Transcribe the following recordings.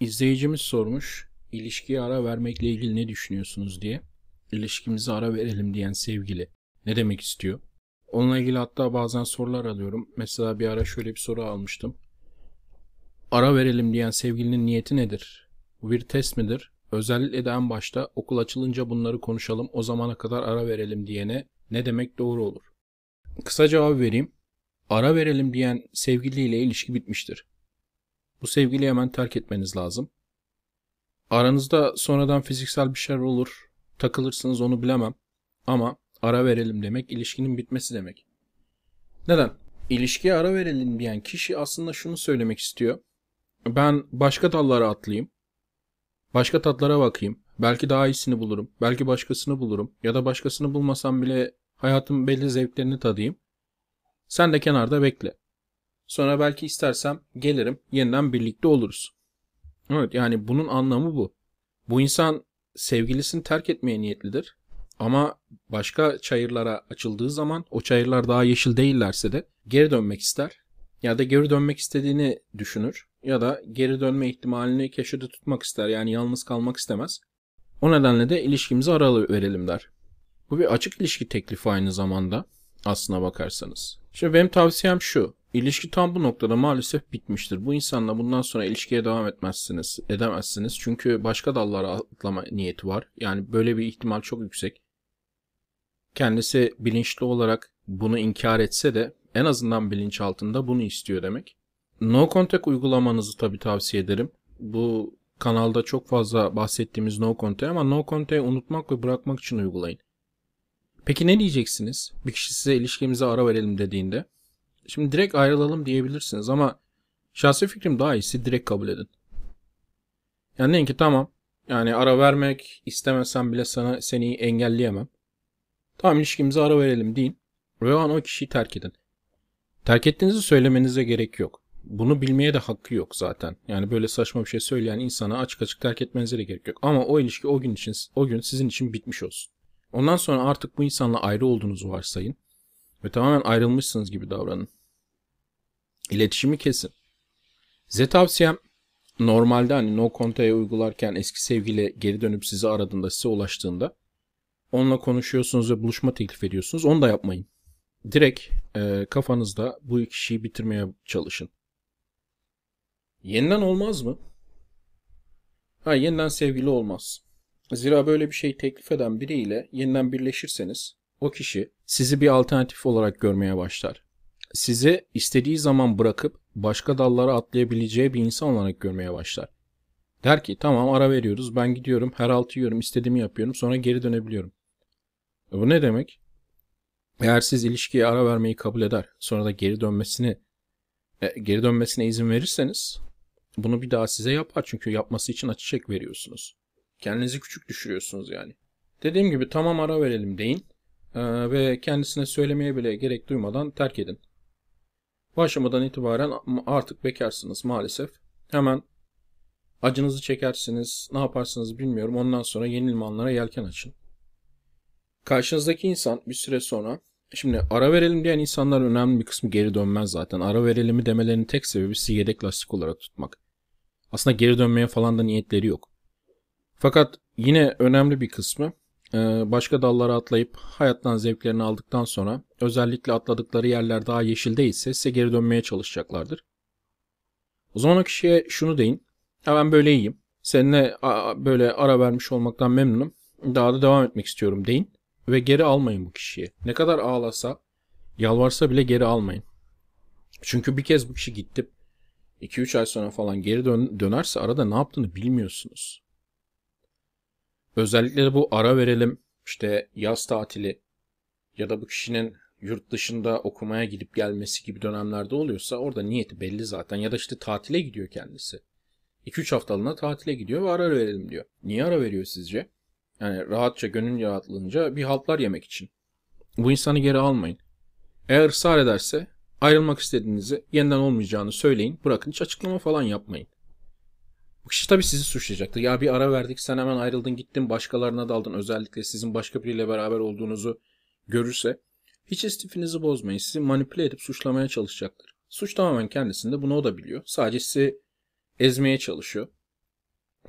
İzleyicimiz sormuş, ilişkiye ara vermekle ilgili ne düşünüyorsunuz diye. İlişkimize ara verelim diyen sevgili ne demek istiyor? Onunla ilgili hatta bazen sorular alıyorum. Mesela bir ara şöyle bir soru almıştım. Ara verelim diyen sevgilinin niyeti nedir? Bu bir test midir? Özellikle de en başta okul açılınca bunları konuşalım o zamana kadar ara verelim diyene ne demek doğru olur? Kısa cevap vereyim. Ara verelim diyen sevgiliyle ilişki bitmiştir. Bu sevgiliyi hemen terk etmeniz lazım. Aranızda sonradan fiziksel bir şeyler olur. Takılırsınız onu bilemem. Ama ara verelim demek ilişkinin bitmesi demek. Neden? İlişkiye ara verelim diyen kişi aslında şunu söylemek istiyor. Ben başka dallara atlayayım. Başka tatlara bakayım. Belki daha iyisini bulurum. Belki başkasını bulurum. Ya da başkasını bulmasam bile hayatın belli zevklerini tadayım. Sen de kenarda bekle. Sonra belki istersem gelirim, yeniden birlikte oluruz. Evet yani bunun anlamı bu. Bu insan sevgilisini terk etmeye niyetlidir. Ama başka çayırlara açıldığı zaman o çayırlar daha yeşil değillerse de geri dönmek ister. Ya da geri dönmek istediğini düşünür. Ya da geri dönme ihtimalini keşfede tutmak ister. Yani yalnız kalmak istemez. O nedenle de ilişkimizi aralı verelim der. Bu bir açık ilişki teklifi aynı zamanda aslına bakarsanız. Şimdi benim tavsiyem şu. İlişki tam bu noktada maalesef bitmiştir. Bu insanla bundan sonra ilişkiye devam etmezsiniz, edemezsiniz. Çünkü başka dallara atlama niyeti var. Yani böyle bir ihtimal çok yüksek. Kendisi bilinçli olarak bunu inkar etse de en azından bilinç altında bunu istiyor demek. No Contact uygulamanızı tabii tavsiye ederim. Bu kanalda çok fazla bahsettiğimiz No Contact ama No Contact'ı unutmak ve bırakmak için uygulayın. Peki ne diyeceksiniz? Bir kişi size ilişkimize ara verelim dediğinde. Şimdi direkt ayrılalım diyebilirsiniz ama şahsi fikrim daha iyisi direkt kabul edin. Yani deyin ki tamam. Yani ara vermek istemesem bile sana seni engelleyemem. Tamam ilişkimize ara verelim deyin. Ve o an o kişiyi terk edin. Terk ettiğinizi söylemenize gerek yok. Bunu bilmeye de hakkı yok zaten. Yani böyle saçma bir şey söyleyen insana açık açık terk etmenize de gerek yok. Ama o ilişki o gün için o gün sizin için bitmiş olsun. Ondan sonra artık bu insanla ayrı olduğunuzu varsayın ve tamamen ayrılmışsınız gibi davranın. İletişimi kesin. Size tavsiyem normalde hani no contact'e uygularken eski sevgili geri dönüp sizi aradığında size ulaştığında onunla konuşuyorsunuz ve buluşma teklif ediyorsunuz. Onu da yapmayın. Direkt e, kafanızda bu kişiyi bitirmeye çalışın. Yeniden olmaz mı? Ha yeniden sevgili olmaz. Zira böyle bir şey teklif eden biriyle yeniden birleşirseniz o kişi sizi bir alternatif olarak görmeye başlar. Sizi istediği zaman bırakıp başka dallara atlayabileceği bir insan olarak görmeye başlar. Der ki tamam ara veriyoruz ben gidiyorum her altı yiyorum istediğimi yapıyorum sonra geri dönebiliyorum. E bu ne demek? Eğer siz ilişkiye ara vermeyi kabul eder sonra da geri dönmesini e, geri dönmesine izin verirseniz bunu bir daha size yapar çünkü yapması için açı çek veriyorsunuz. Kendinizi küçük düşürüyorsunuz yani. Dediğim gibi tamam ara verelim deyin ee, ve kendisine söylemeye bile gerek duymadan terk edin. Bu aşamadan itibaren artık bekarsınız maalesef. Hemen acınızı çekersiniz, ne yaparsınız bilmiyorum. Ondan sonra yeni limanlara yelken açın. Karşınızdaki insan bir süre sonra Şimdi ara verelim diyen insanlar önemli bir kısmı geri dönmez zaten. Ara verelim demelerinin tek sebebi sizi yedek lastik olarak tutmak. Aslında geri dönmeye falan da niyetleri yok. Fakat yine önemli bir kısmı başka dallara atlayıp hayattan zevklerini aldıktan sonra özellikle atladıkları yerler daha yeşil değilse size geri dönmeye çalışacaklardır. O zaman o kişiye şunu deyin. Ya ben böyle iyiyim. Seninle böyle ara vermiş olmaktan memnunum. Daha da devam etmek istiyorum deyin. Ve geri almayın bu kişiyi. Ne kadar ağlasa, yalvarsa bile geri almayın. Çünkü bir kez bu kişi gitti 2-3 ay sonra falan geri dön dönerse arada ne yaptığını bilmiyorsunuz. Özellikle de bu ara verelim işte yaz tatili ya da bu kişinin yurt dışında okumaya gidip gelmesi gibi dönemlerde oluyorsa orada niyeti belli zaten ya da işte tatile gidiyor kendisi. 2-3 haftalığına tatile gidiyor ve ara verelim diyor. Niye ara veriyor sizce? Yani rahatça gönül rahatlığınca bir haltlar yemek için. Bu insanı geri almayın. Eğer ısrar ederse ayrılmak istediğinizi yeniden olmayacağını söyleyin. Bırakın hiç açıklama falan yapmayın. Bu kişi tabii sizi suçlayacaktır. Ya bir ara verdik sen hemen ayrıldın gittin başkalarına daldın. Özellikle sizin başka biriyle beraber olduğunuzu görürse hiç istifinizi bozmayın. Sizi manipüle edip suçlamaya çalışacaktır. Suç tamamen kendisinde bunu o da biliyor. Sadece sizi ezmeye çalışıyor.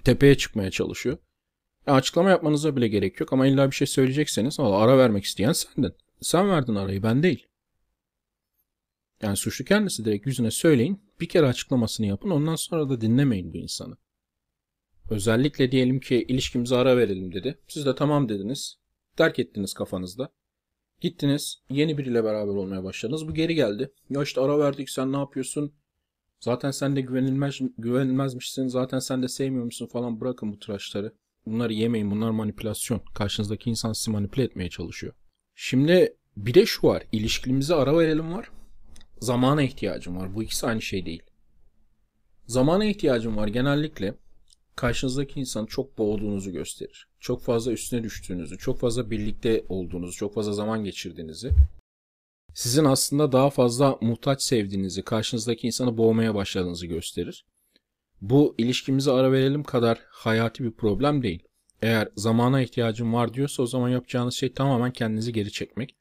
tepeye çıkmaya çalışıyor. Ya açıklama yapmanıza bile gerek yok ama illa bir şey söyleyecekseniz ara vermek isteyen sendin. Sen verdin arayı ben değil. Yani suçlu kendisi direkt yüzüne söyleyin. Bir kere açıklamasını yapın ondan sonra da dinlemeyin bu insanı. Özellikle diyelim ki ilişkimize ara verelim dedi. Siz de tamam dediniz. Terk ettiniz kafanızda. Gittiniz yeni biriyle beraber olmaya başladınız. Bu geri geldi. Ya işte ara verdik sen ne yapıyorsun? Zaten sen de güvenilmez, güvenilmezmişsin. Zaten sen de sevmiyormuşsun falan. Bırakın bu tıraşları. Bunları yemeyin. Bunlar manipülasyon. Karşınızdaki insan sizi manipüle etmeye çalışıyor. Şimdi bir de şu var. İlişkimize ara verelim var. Zamana ihtiyacım var. Bu ikisi aynı şey değil. Zamana ihtiyacım var genellikle karşınızdaki insanı çok boğduğunuzu gösterir. Çok fazla üstüne düştüğünüzü, çok fazla birlikte olduğunuzu, çok fazla zaman geçirdiğinizi, sizin aslında daha fazla muhtaç sevdiğinizi, karşınızdaki insanı boğmaya başladığınızı gösterir. Bu ilişkimize ara verelim kadar hayati bir problem değil. Eğer zamana ihtiyacım var diyorsa o zaman yapacağınız şey tamamen kendinizi geri çekmek.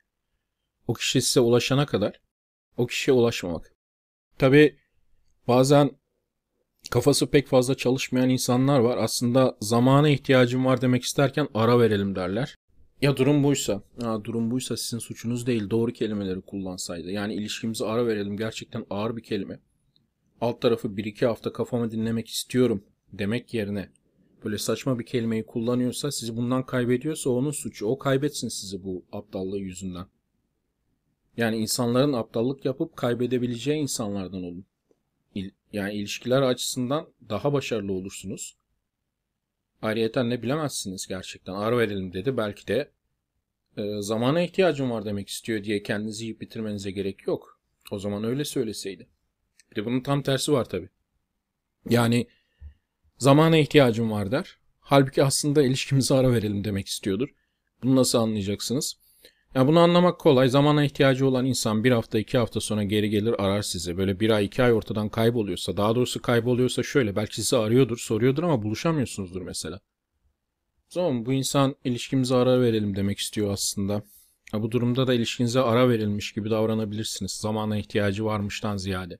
O kişi size ulaşana kadar o kişiye ulaşmamak. Tabi bazen kafası pek fazla çalışmayan insanlar var. Aslında zamana ihtiyacım var demek isterken ara verelim derler. Ya durum buysa, ya durum buysa sizin suçunuz değil doğru kelimeleri kullansaydı. Yani ilişkimize ara verelim gerçekten ağır bir kelime. Alt tarafı bir iki hafta kafamı dinlemek istiyorum demek yerine böyle saçma bir kelimeyi kullanıyorsa sizi bundan kaybediyorsa onun suçu. O kaybetsin sizi bu aptallığı yüzünden. Yani insanların aptallık yapıp kaybedebileceği insanlardan olun. Yani ilişkiler açısından daha başarılı olursunuz. Ayrıyeten ne bilemezsiniz gerçekten. Ara verelim dedi. Belki de e, zamana ihtiyacım var demek istiyor diye kendinizi yiyip bitirmenize gerek yok. O zaman öyle söyleseydi. Bir de bunun tam tersi var tabi. Yani zamana ihtiyacım var der. Halbuki aslında ilişkimize ara verelim demek istiyordur. Bunu nasıl anlayacaksınız? Ya bunu anlamak kolay. Zamana ihtiyacı olan insan bir hafta iki hafta sonra geri gelir arar sizi. Böyle bir ay iki ay ortadan kayboluyorsa daha doğrusu kayboluyorsa şöyle belki sizi arıyordur soruyordur ama buluşamıyorsunuzdur mesela. O zaman bu insan ilişkimize ara verelim demek istiyor aslında. Ya bu durumda da ilişkinize ara verilmiş gibi davranabilirsiniz. Zamana ihtiyacı varmıştan ziyade.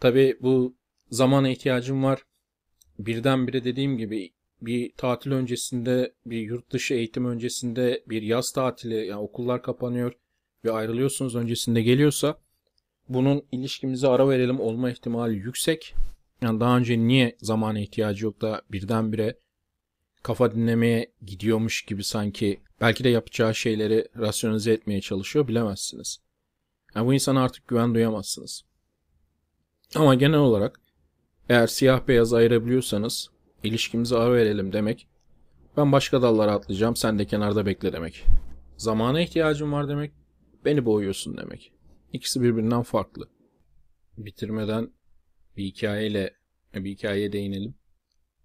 Tabi bu zamana ihtiyacım var. Birdenbire dediğim gibi bir tatil öncesinde, bir yurt dışı eğitim öncesinde, bir yaz tatili, yani okullar kapanıyor ve ayrılıyorsunuz öncesinde geliyorsa bunun ilişkimize ara verelim olma ihtimali yüksek. Yani daha önce niye zamana ihtiyacı yok da birdenbire kafa dinlemeye gidiyormuş gibi sanki belki de yapacağı şeyleri rasyonize etmeye çalışıyor bilemezsiniz. Yani bu insana artık güven duyamazsınız. Ama genel olarak eğer siyah beyaz ayırabiliyorsanız ilişkimize ara verelim demek. Ben başka dallara atlayacağım sen de kenarda bekle demek. Zamana ihtiyacım var demek. Beni boğuyorsun demek. İkisi birbirinden farklı. Bitirmeden bir hikayeyle bir hikayeye değinelim.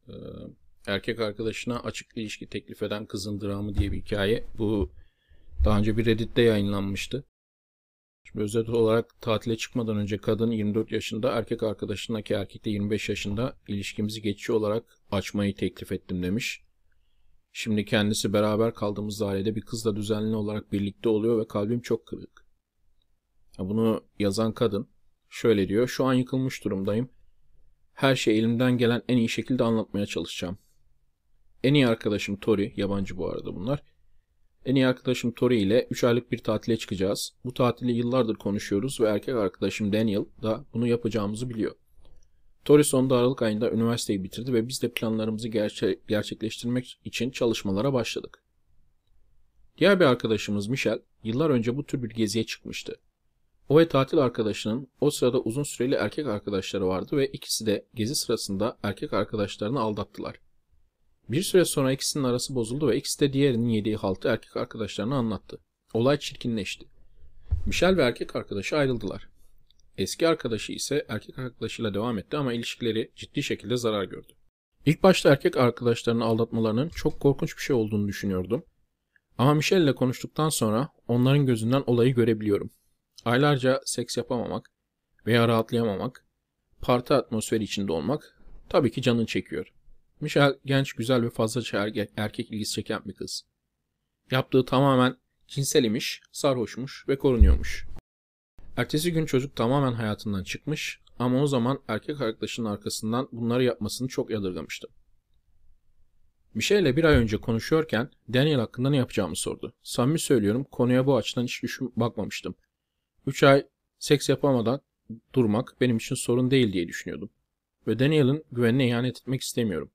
Ee, erkek arkadaşına açık ilişki teklif eden kızın dramı diye bir hikaye. Bu daha önce bir Reddit'te yayınlanmıştı. Şimdi özet olarak tatile çıkmadan önce kadın 24 yaşında, erkek arkadaşındaki erkek de 25 yaşında ilişkimizi geçici olarak açmayı teklif ettim demiş. Şimdi kendisi beraber kaldığımız dairede bir kızla düzenli olarak birlikte oluyor ve kalbim çok kırık. Bunu yazan kadın şöyle diyor. Şu an yıkılmış durumdayım. Her şey elimden gelen en iyi şekilde anlatmaya çalışacağım. En iyi arkadaşım Tori, yabancı bu arada bunlar. En iyi arkadaşım Tori ile 3 aylık bir tatile çıkacağız. Bu tatili yıllardır konuşuyoruz ve erkek arkadaşım Daniel da bunu yapacağımızı biliyor. Tori sonunda Aralık ayında üniversiteyi bitirdi ve biz de planlarımızı gerçe gerçekleştirmek için çalışmalara başladık. Diğer bir arkadaşımız Michel yıllar önce bu tür bir geziye çıkmıştı. O ve tatil arkadaşının o sırada uzun süreli erkek arkadaşları vardı ve ikisi de gezi sırasında erkek arkadaşlarını aldattılar. Bir süre sonra ikisinin arası bozuldu ve ikisi de diğerinin yediği haltı erkek arkadaşlarına anlattı. Olay çirkinleşti. Michel ve erkek arkadaşı ayrıldılar. Eski arkadaşı ise erkek arkadaşıyla devam etti ama ilişkileri ciddi şekilde zarar gördü. İlk başta erkek arkadaşlarını aldatmalarının çok korkunç bir şey olduğunu düşünüyordum. Ama Michelle ile konuştuktan sonra onların gözünden olayı görebiliyorum. Aylarca seks yapamamak veya rahatlayamamak, parti atmosferi içinde olmak tabii ki canın çekiyor. Michelle genç, güzel ve fazlaca erkek, erkek ilgisi çeken bir kız. Yaptığı tamamen cinsel imiş, sarhoşmuş ve korunuyormuş. Ertesi gün çocuk tamamen hayatından çıkmış, Ama o zaman erkek arkadaşının arkasından bunları yapmasını çok yadırgamıştım. Michelle bir ay önce konuşuyorken Daniel hakkında ne yapacağımı sordu. Samimi söylüyorum konuya bu açıdan hiç düşün bakmamıştım. 3 ay seks yapamadan durmak benim için sorun değil diye düşünüyordum. Ve Daniel'ın güvenine ihanet etmek istemiyorum.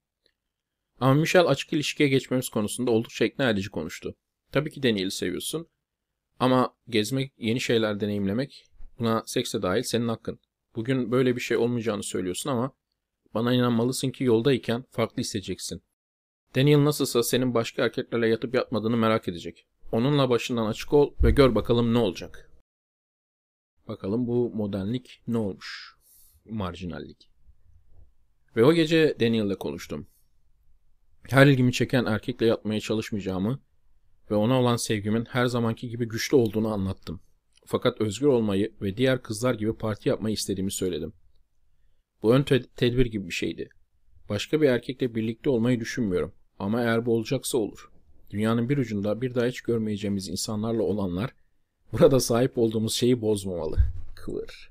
Ama Michelle açık ilişkiye geçmemiz konusunda oldukça ikna edici konuştu. Tabii ki Daniel'i seviyorsun. Ama gezmek, yeni şeyler deneyimlemek buna sekse dahil senin hakkın. Bugün böyle bir şey olmayacağını söylüyorsun ama bana inanmalısın ki yoldayken farklı hissedeceksin. Daniel nasılsa senin başka erkeklerle yatıp yatmadığını merak edecek. Onunla başından açık ol ve gör bakalım ne olacak. Bakalım bu modernlik ne olmuş? Marjinallik. Ve o gece Daniel'le konuştum. Her ilgimi çeken erkekle yatmaya çalışmayacağımı ve ona olan sevgimin her zamanki gibi güçlü olduğunu anlattım. Fakat özgür olmayı ve diğer kızlar gibi parti yapmayı istediğimi söyledim. Bu ön tedbir gibi bir şeydi. Başka bir erkekle birlikte olmayı düşünmüyorum. Ama eğer bu olacaksa olur. Dünyanın bir ucunda bir daha hiç görmeyeceğimiz insanlarla olanlar burada sahip olduğumuz şeyi bozmamalı. Kıvır.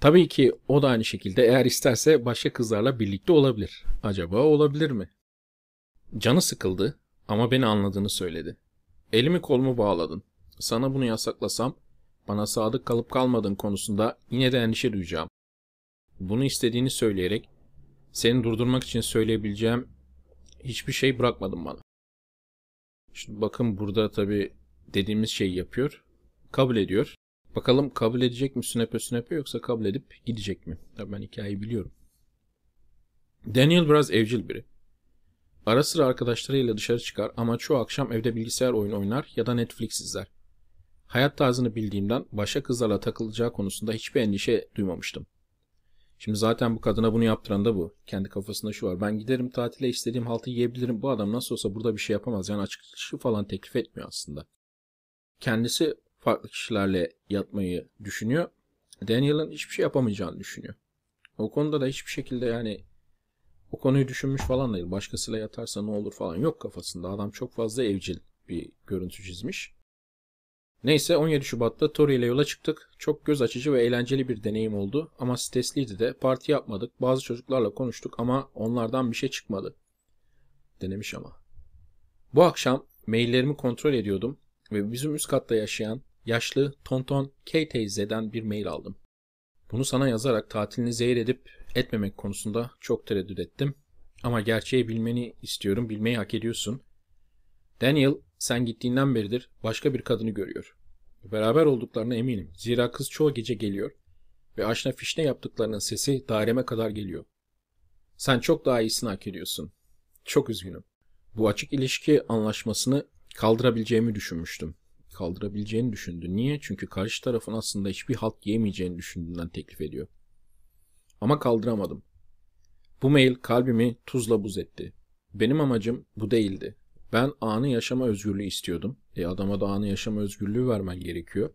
Tabii ki o da aynı şekilde eğer isterse başka kızlarla birlikte olabilir. Acaba olabilir mi? Canı sıkıldı ama beni anladığını söyledi. Elimi kolumu bağladın. Sana bunu yasaklasam bana sadık kalıp kalmadığın konusunda yine de endişe duyacağım. Bunu istediğini söyleyerek seni durdurmak için söyleyebileceğim hiçbir şey bırakmadın bana. Şimdi bakın burada tabi dediğimiz şeyi yapıyor. Kabul ediyor. Bakalım kabul edecek mi sünepe sünepe yoksa kabul edip gidecek mi? Tabii ben hikayeyi biliyorum. Daniel biraz evcil biri. Ara sıra arkadaşlarıyla dışarı çıkar ama çoğu akşam evde bilgisayar oyunu oynar ya da Netflix izler. Hayat tarzını bildiğimden başka kızlarla takılacağı konusunda hiçbir endişe duymamıştım. Şimdi zaten bu kadına bunu yaptıran da bu. Kendi kafasında şu var. Ben giderim tatile istediğim haltı yiyebilirim. Bu adam nasıl olsa burada bir şey yapamaz. Yani açıkçası falan teklif etmiyor aslında. Kendisi farklı kişilerle yatmayı düşünüyor. Daniel'ın hiçbir şey yapamayacağını düşünüyor. O konuda da hiçbir şekilde yani o konuyu düşünmüş falan değil. Başkasıyla yatarsa ne olur falan yok kafasında. Adam çok fazla evcil bir görüntü çizmiş. Neyse 17 Şubat'ta Tori ile yola çıktık. Çok göz açıcı ve eğlenceli bir deneyim oldu ama stresliydi de. Parti yapmadık. Bazı çocuklarla konuştuk ama onlardan bir şey çıkmadı. Denemiş ama. Bu akşam maillerimi kontrol ediyordum ve bizim üst katta yaşayan yaşlı Tonton K teyzeden bir mail aldım. Bunu sana yazarak tatilini zehir edip etmemek konusunda çok tereddüt ettim. Ama gerçeği bilmeni istiyorum, bilmeyi hak ediyorsun. Daniel sen gittiğinden beridir başka bir kadını görüyor. Beraber olduklarına eminim. Zira kız çoğu gece geliyor ve aşna fişne yaptıklarının sesi daireme kadar geliyor. Sen çok daha iyisini hak ediyorsun. Çok üzgünüm. Bu açık ilişki anlaşmasını kaldırabileceğimi düşünmüştüm. Kaldırabileceğini düşündü. Niye? Çünkü karşı tarafın aslında hiçbir halt yemeyeceğini düşündüğünden teklif ediyor. Ama kaldıramadım. Bu mail kalbimi tuzla buz etti. Benim amacım bu değildi. Ben anı yaşama özgürlüğü istiyordum. E adama da anı yaşama özgürlüğü vermen gerekiyor.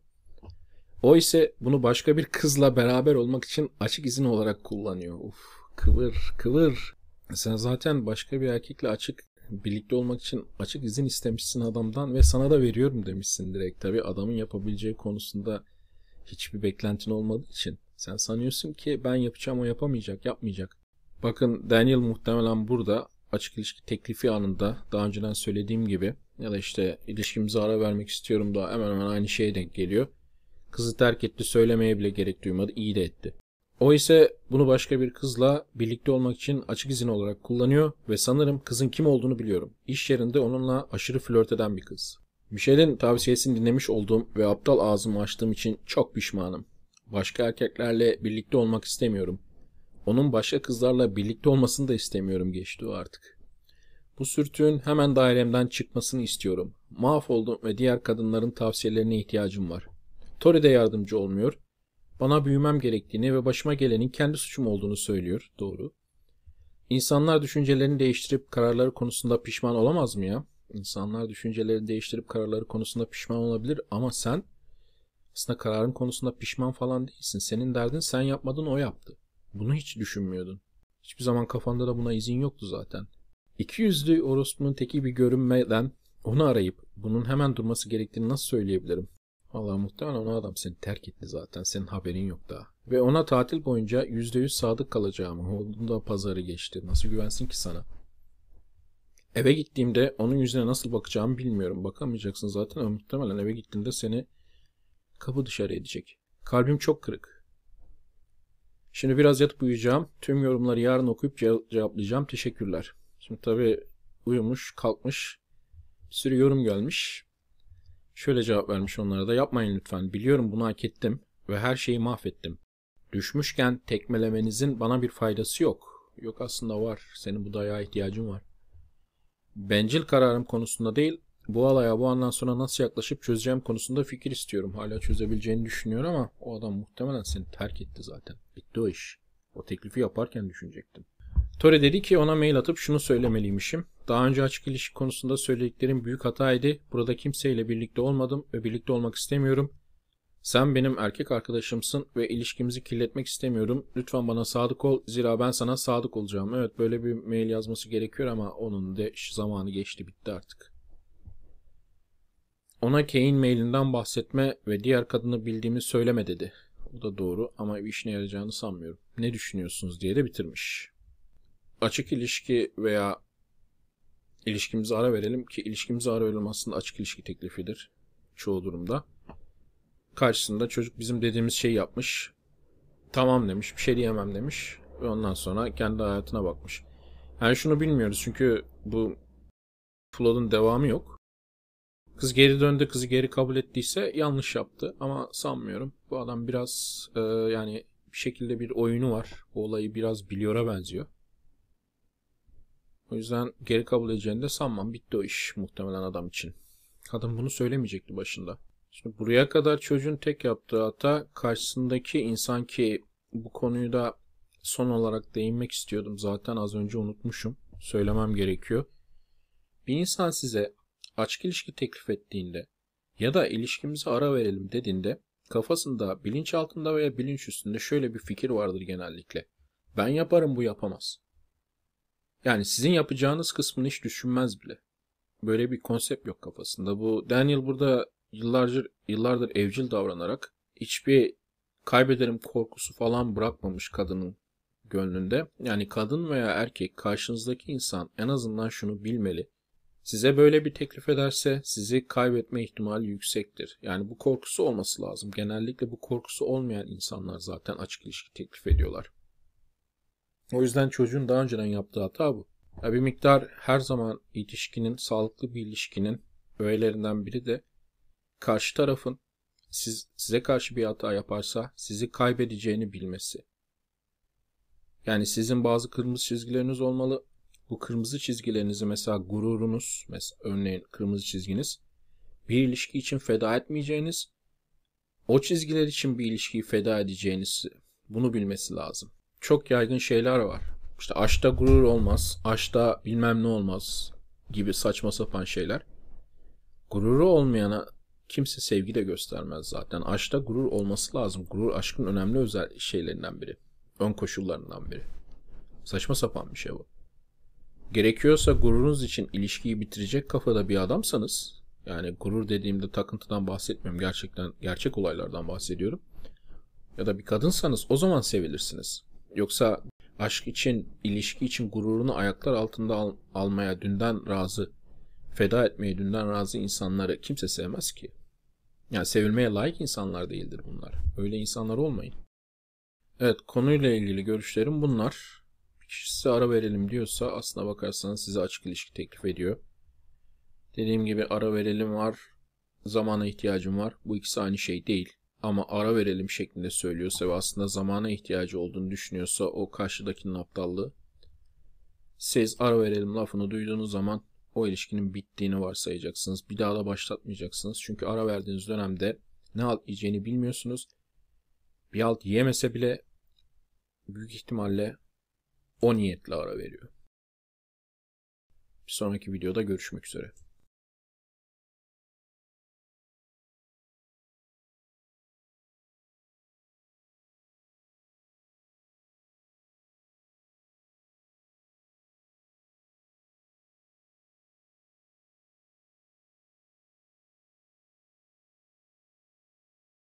O ise bunu başka bir kızla beraber olmak için açık izin olarak kullanıyor. Uf, kıvır kıvır. Sen zaten başka bir erkekle açık birlikte olmak için açık izin istemişsin adamdan ve sana da veriyorum demişsin direkt. Tabi adamın yapabileceği konusunda hiçbir beklentin olmadığı için. Sen sanıyorsun ki ben yapacağım o yapamayacak, yapmayacak. Bakın Daniel muhtemelen burada açık ilişki teklifi anında daha önceden söylediğim gibi ya da işte ilişkimize ara vermek istiyorum da hemen hemen aynı şeye denk geliyor. Kızı terk etti söylemeye bile gerek duymadı iyi de etti. O ise bunu başka bir kızla birlikte olmak için açık izin olarak kullanıyor ve sanırım kızın kim olduğunu biliyorum. İş yerinde onunla aşırı flört eden bir kız. Michelle'in tavsiyesini dinlemiş olduğum ve aptal ağzımı açtığım için çok pişmanım. Başka erkeklerle birlikte olmak istemiyorum. Onun başka kızlarla birlikte olmasını da istemiyorum geçti o artık. Bu sürtüğün hemen dairemden çıkmasını istiyorum. Mahvoldum ve diğer kadınların tavsiyelerine ihtiyacım var. Tori de yardımcı olmuyor. Bana büyümem gerektiğini ve başıma gelenin kendi suçum olduğunu söylüyor. Doğru. İnsanlar düşüncelerini değiştirip kararları konusunda pişman olamaz mı ya? İnsanlar düşüncelerini değiştirip kararları konusunda pişman olabilir ama sen aslında kararın konusunda pişman falan değilsin. Senin derdin sen yapmadın o yaptı. Bunu hiç düşünmüyordun. Hiçbir zaman kafanda da buna izin yoktu zaten. İki yüzlü orospunun teki bir görünmeden onu arayıp bunun hemen durması gerektiğini nasıl söyleyebilirim? Allah muhtemelen o adam seni terk etti zaten. Senin haberin yok daha. Ve ona tatil boyunca %100 sadık kalacağımı. Olduğunda pazarı geçti. Nasıl güvensin ki sana? Eve gittiğimde onun yüzüne nasıl bakacağımı bilmiyorum. Bakamayacaksın zaten ama muhtemelen eve gittiğinde seni kapı dışarı edecek. Kalbim çok kırık. Şimdi biraz yatıp uyuyacağım. Tüm yorumları yarın okuyup cevaplayacağım. Teşekkürler. Şimdi tabii uyumuş, kalkmış. Bir sürü yorum gelmiş. Şöyle cevap vermiş onlara da yapmayın lütfen. Biliyorum bunu hak ettim ve her şeyi mahvettim. Düşmüşken tekmelemenizin bana bir faydası yok. Yok aslında var. Senin bu dayağa ihtiyacın var. Bencil kararım konusunda değil, bu alaya bu andan sonra nasıl yaklaşıp çözeceğim konusunda fikir istiyorum. Hala çözebileceğini düşünüyor ama o adam muhtemelen seni terk etti zaten. Bitti o iş. O teklifi yaparken düşünecektim. Tore dedi ki ona mail atıp şunu söylemeliymişim. Daha önce açık ilişki konusunda söylediklerim büyük hataydı. Burada kimseyle birlikte olmadım ve birlikte olmak istemiyorum. Sen benim erkek arkadaşımsın ve ilişkimizi kirletmek istemiyorum. Lütfen bana sadık ol. Zira ben sana sadık olacağım. Evet böyle bir mail yazması gerekiyor ama onun da zamanı geçti bitti artık. Ona Kane mailinden bahsetme ve diğer kadını bildiğimi söyleme dedi. O da doğru ama işine yarayacağını sanmıyorum. Ne düşünüyorsunuz diye de bitirmiş. Açık ilişki veya ilişkimizi ara verelim ki ilişkimizi ara verelim aslında açık ilişki teklifidir çoğu durumda. Karşısında çocuk bizim dediğimiz şeyi yapmış. Tamam demiş, bir şey diyemem demiş. Ve ondan sonra kendi hayatına bakmış. Yani şunu bilmiyoruz çünkü bu Flood'un devamı yok. Kız geri döndü, kızı geri kabul ettiyse yanlış yaptı. Ama sanmıyorum. Bu adam biraz e, yani bir şekilde bir oyunu var. Bu olayı biraz biliyor'a benziyor. O yüzden geri kabul edeceğini de sanmam. Bitti o iş muhtemelen adam için. Kadın bunu söylemeyecekti başında. Şimdi buraya kadar çocuğun tek yaptığı hata karşısındaki insan ki bu konuyu da son olarak değinmek istiyordum. Zaten az önce unutmuşum. Söylemem gerekiyor. Bir insan size açık ilişki teklif ettiğinde ya da ilişkimizi ara verelim dediğinde kafasında bilinç altında veya bilinç üstünde şöyle bir fikir vardır genellikle. Ben yaparım bu yapamaz. Yani sizin yapacağınız kısmını hiç düşünmez bile. Böyle bir konsept yok kafasında. Bu Daniel burada yıllardır yıllardır evcil davranarak hiçbir kaybederim korkusu falan bırakmamış kadının gönlünde. Yani kadın veya erkek karşınızdaki insan en azından şunu bilmeli. Size böyle bir teklif ederse sizi kaybetme ihtimali yüksektir. Yani bu korkusu olması lazım. Genellikle bu korkusu olmayan insanlar zaten açık ilişki teklif ediyorlar. O yüzden çocuğun daha önceden yaptığı hata bu. Ya bir miktar her zaman ilişkinin, sağlıklı bir ilişkinin öğelerinden biri de karşı tarafın siz, size karşı bir hata yaparsa sizi kaybedeceğini bilmesi. Yani sizin bazı kırmızı çizgileriniz olmalı. Bu kırmızı çizgilerinizi mesela gururunuz, mesela örneğin kırmızı çizginiz bir ilişki için feda etmeyeceğiniz, o çizgiler için bir ilişkiyi feda edeceğiniz bunu bilmesi lazım. Çok yaygın şeyler var. İşte aşkta gurur olmaz, aşkta bilmem ne olmaz gibi saçma sapan şeyler. Gururu olmayana kimse sevgi de göstermez zaten. Aşkta gurur olması lazım. Gurur aşkın önemli özel şeylerinden biri. Ön koşullarından biri. Saçma sapan bir şey bu. Gerekiyorsa gururunuz için ilişkiyi bitirecek kafada bir adamsanız, yani gurur dediğimde takıntıdan bahsetmiyorum. Gerçekten gerçek olaylardan bahsediyorum. Ya da bir kadınsanız o zaman sevilirsiniz. Yoksa aşk için, ilişki için gururunu ayaklar altında al- almaya dünden razı, feda etmeye dünden razı insanları kimse sevmez ki. Yani sevilmeye layık insanlar değildir bunlar. Öyle insanlar olmayın. Evet konuyla ilgili görüşlerim bunlar. Kişi size ara verelim diyorsa aslına bakarsanız size açık ilişki teklif ediyor. Dediğim gibi ara verelim var. Zamana ihtiyacım var. Bu ikisi aynı şey değil. Ama ara verelim şeklinde söylüyorsa ve aslında zamana ihtiyacı olduğunu düşünüyorsa o karşıdakinin aptallığı. Siz ara verelim lafını duyduğunuz zaman o ilişkinin bittiğini varsayacaksınız. Bir daha da başlatmayacaksınız. Çünkü ara verdiğiniz dönemde ne alt yiyeceğini bilmiyorsunuz. Bir alt yiyemese bile büyük ihtimalle o niyetle ara veriyor. Bir sonraki videoda görüşmek üzere.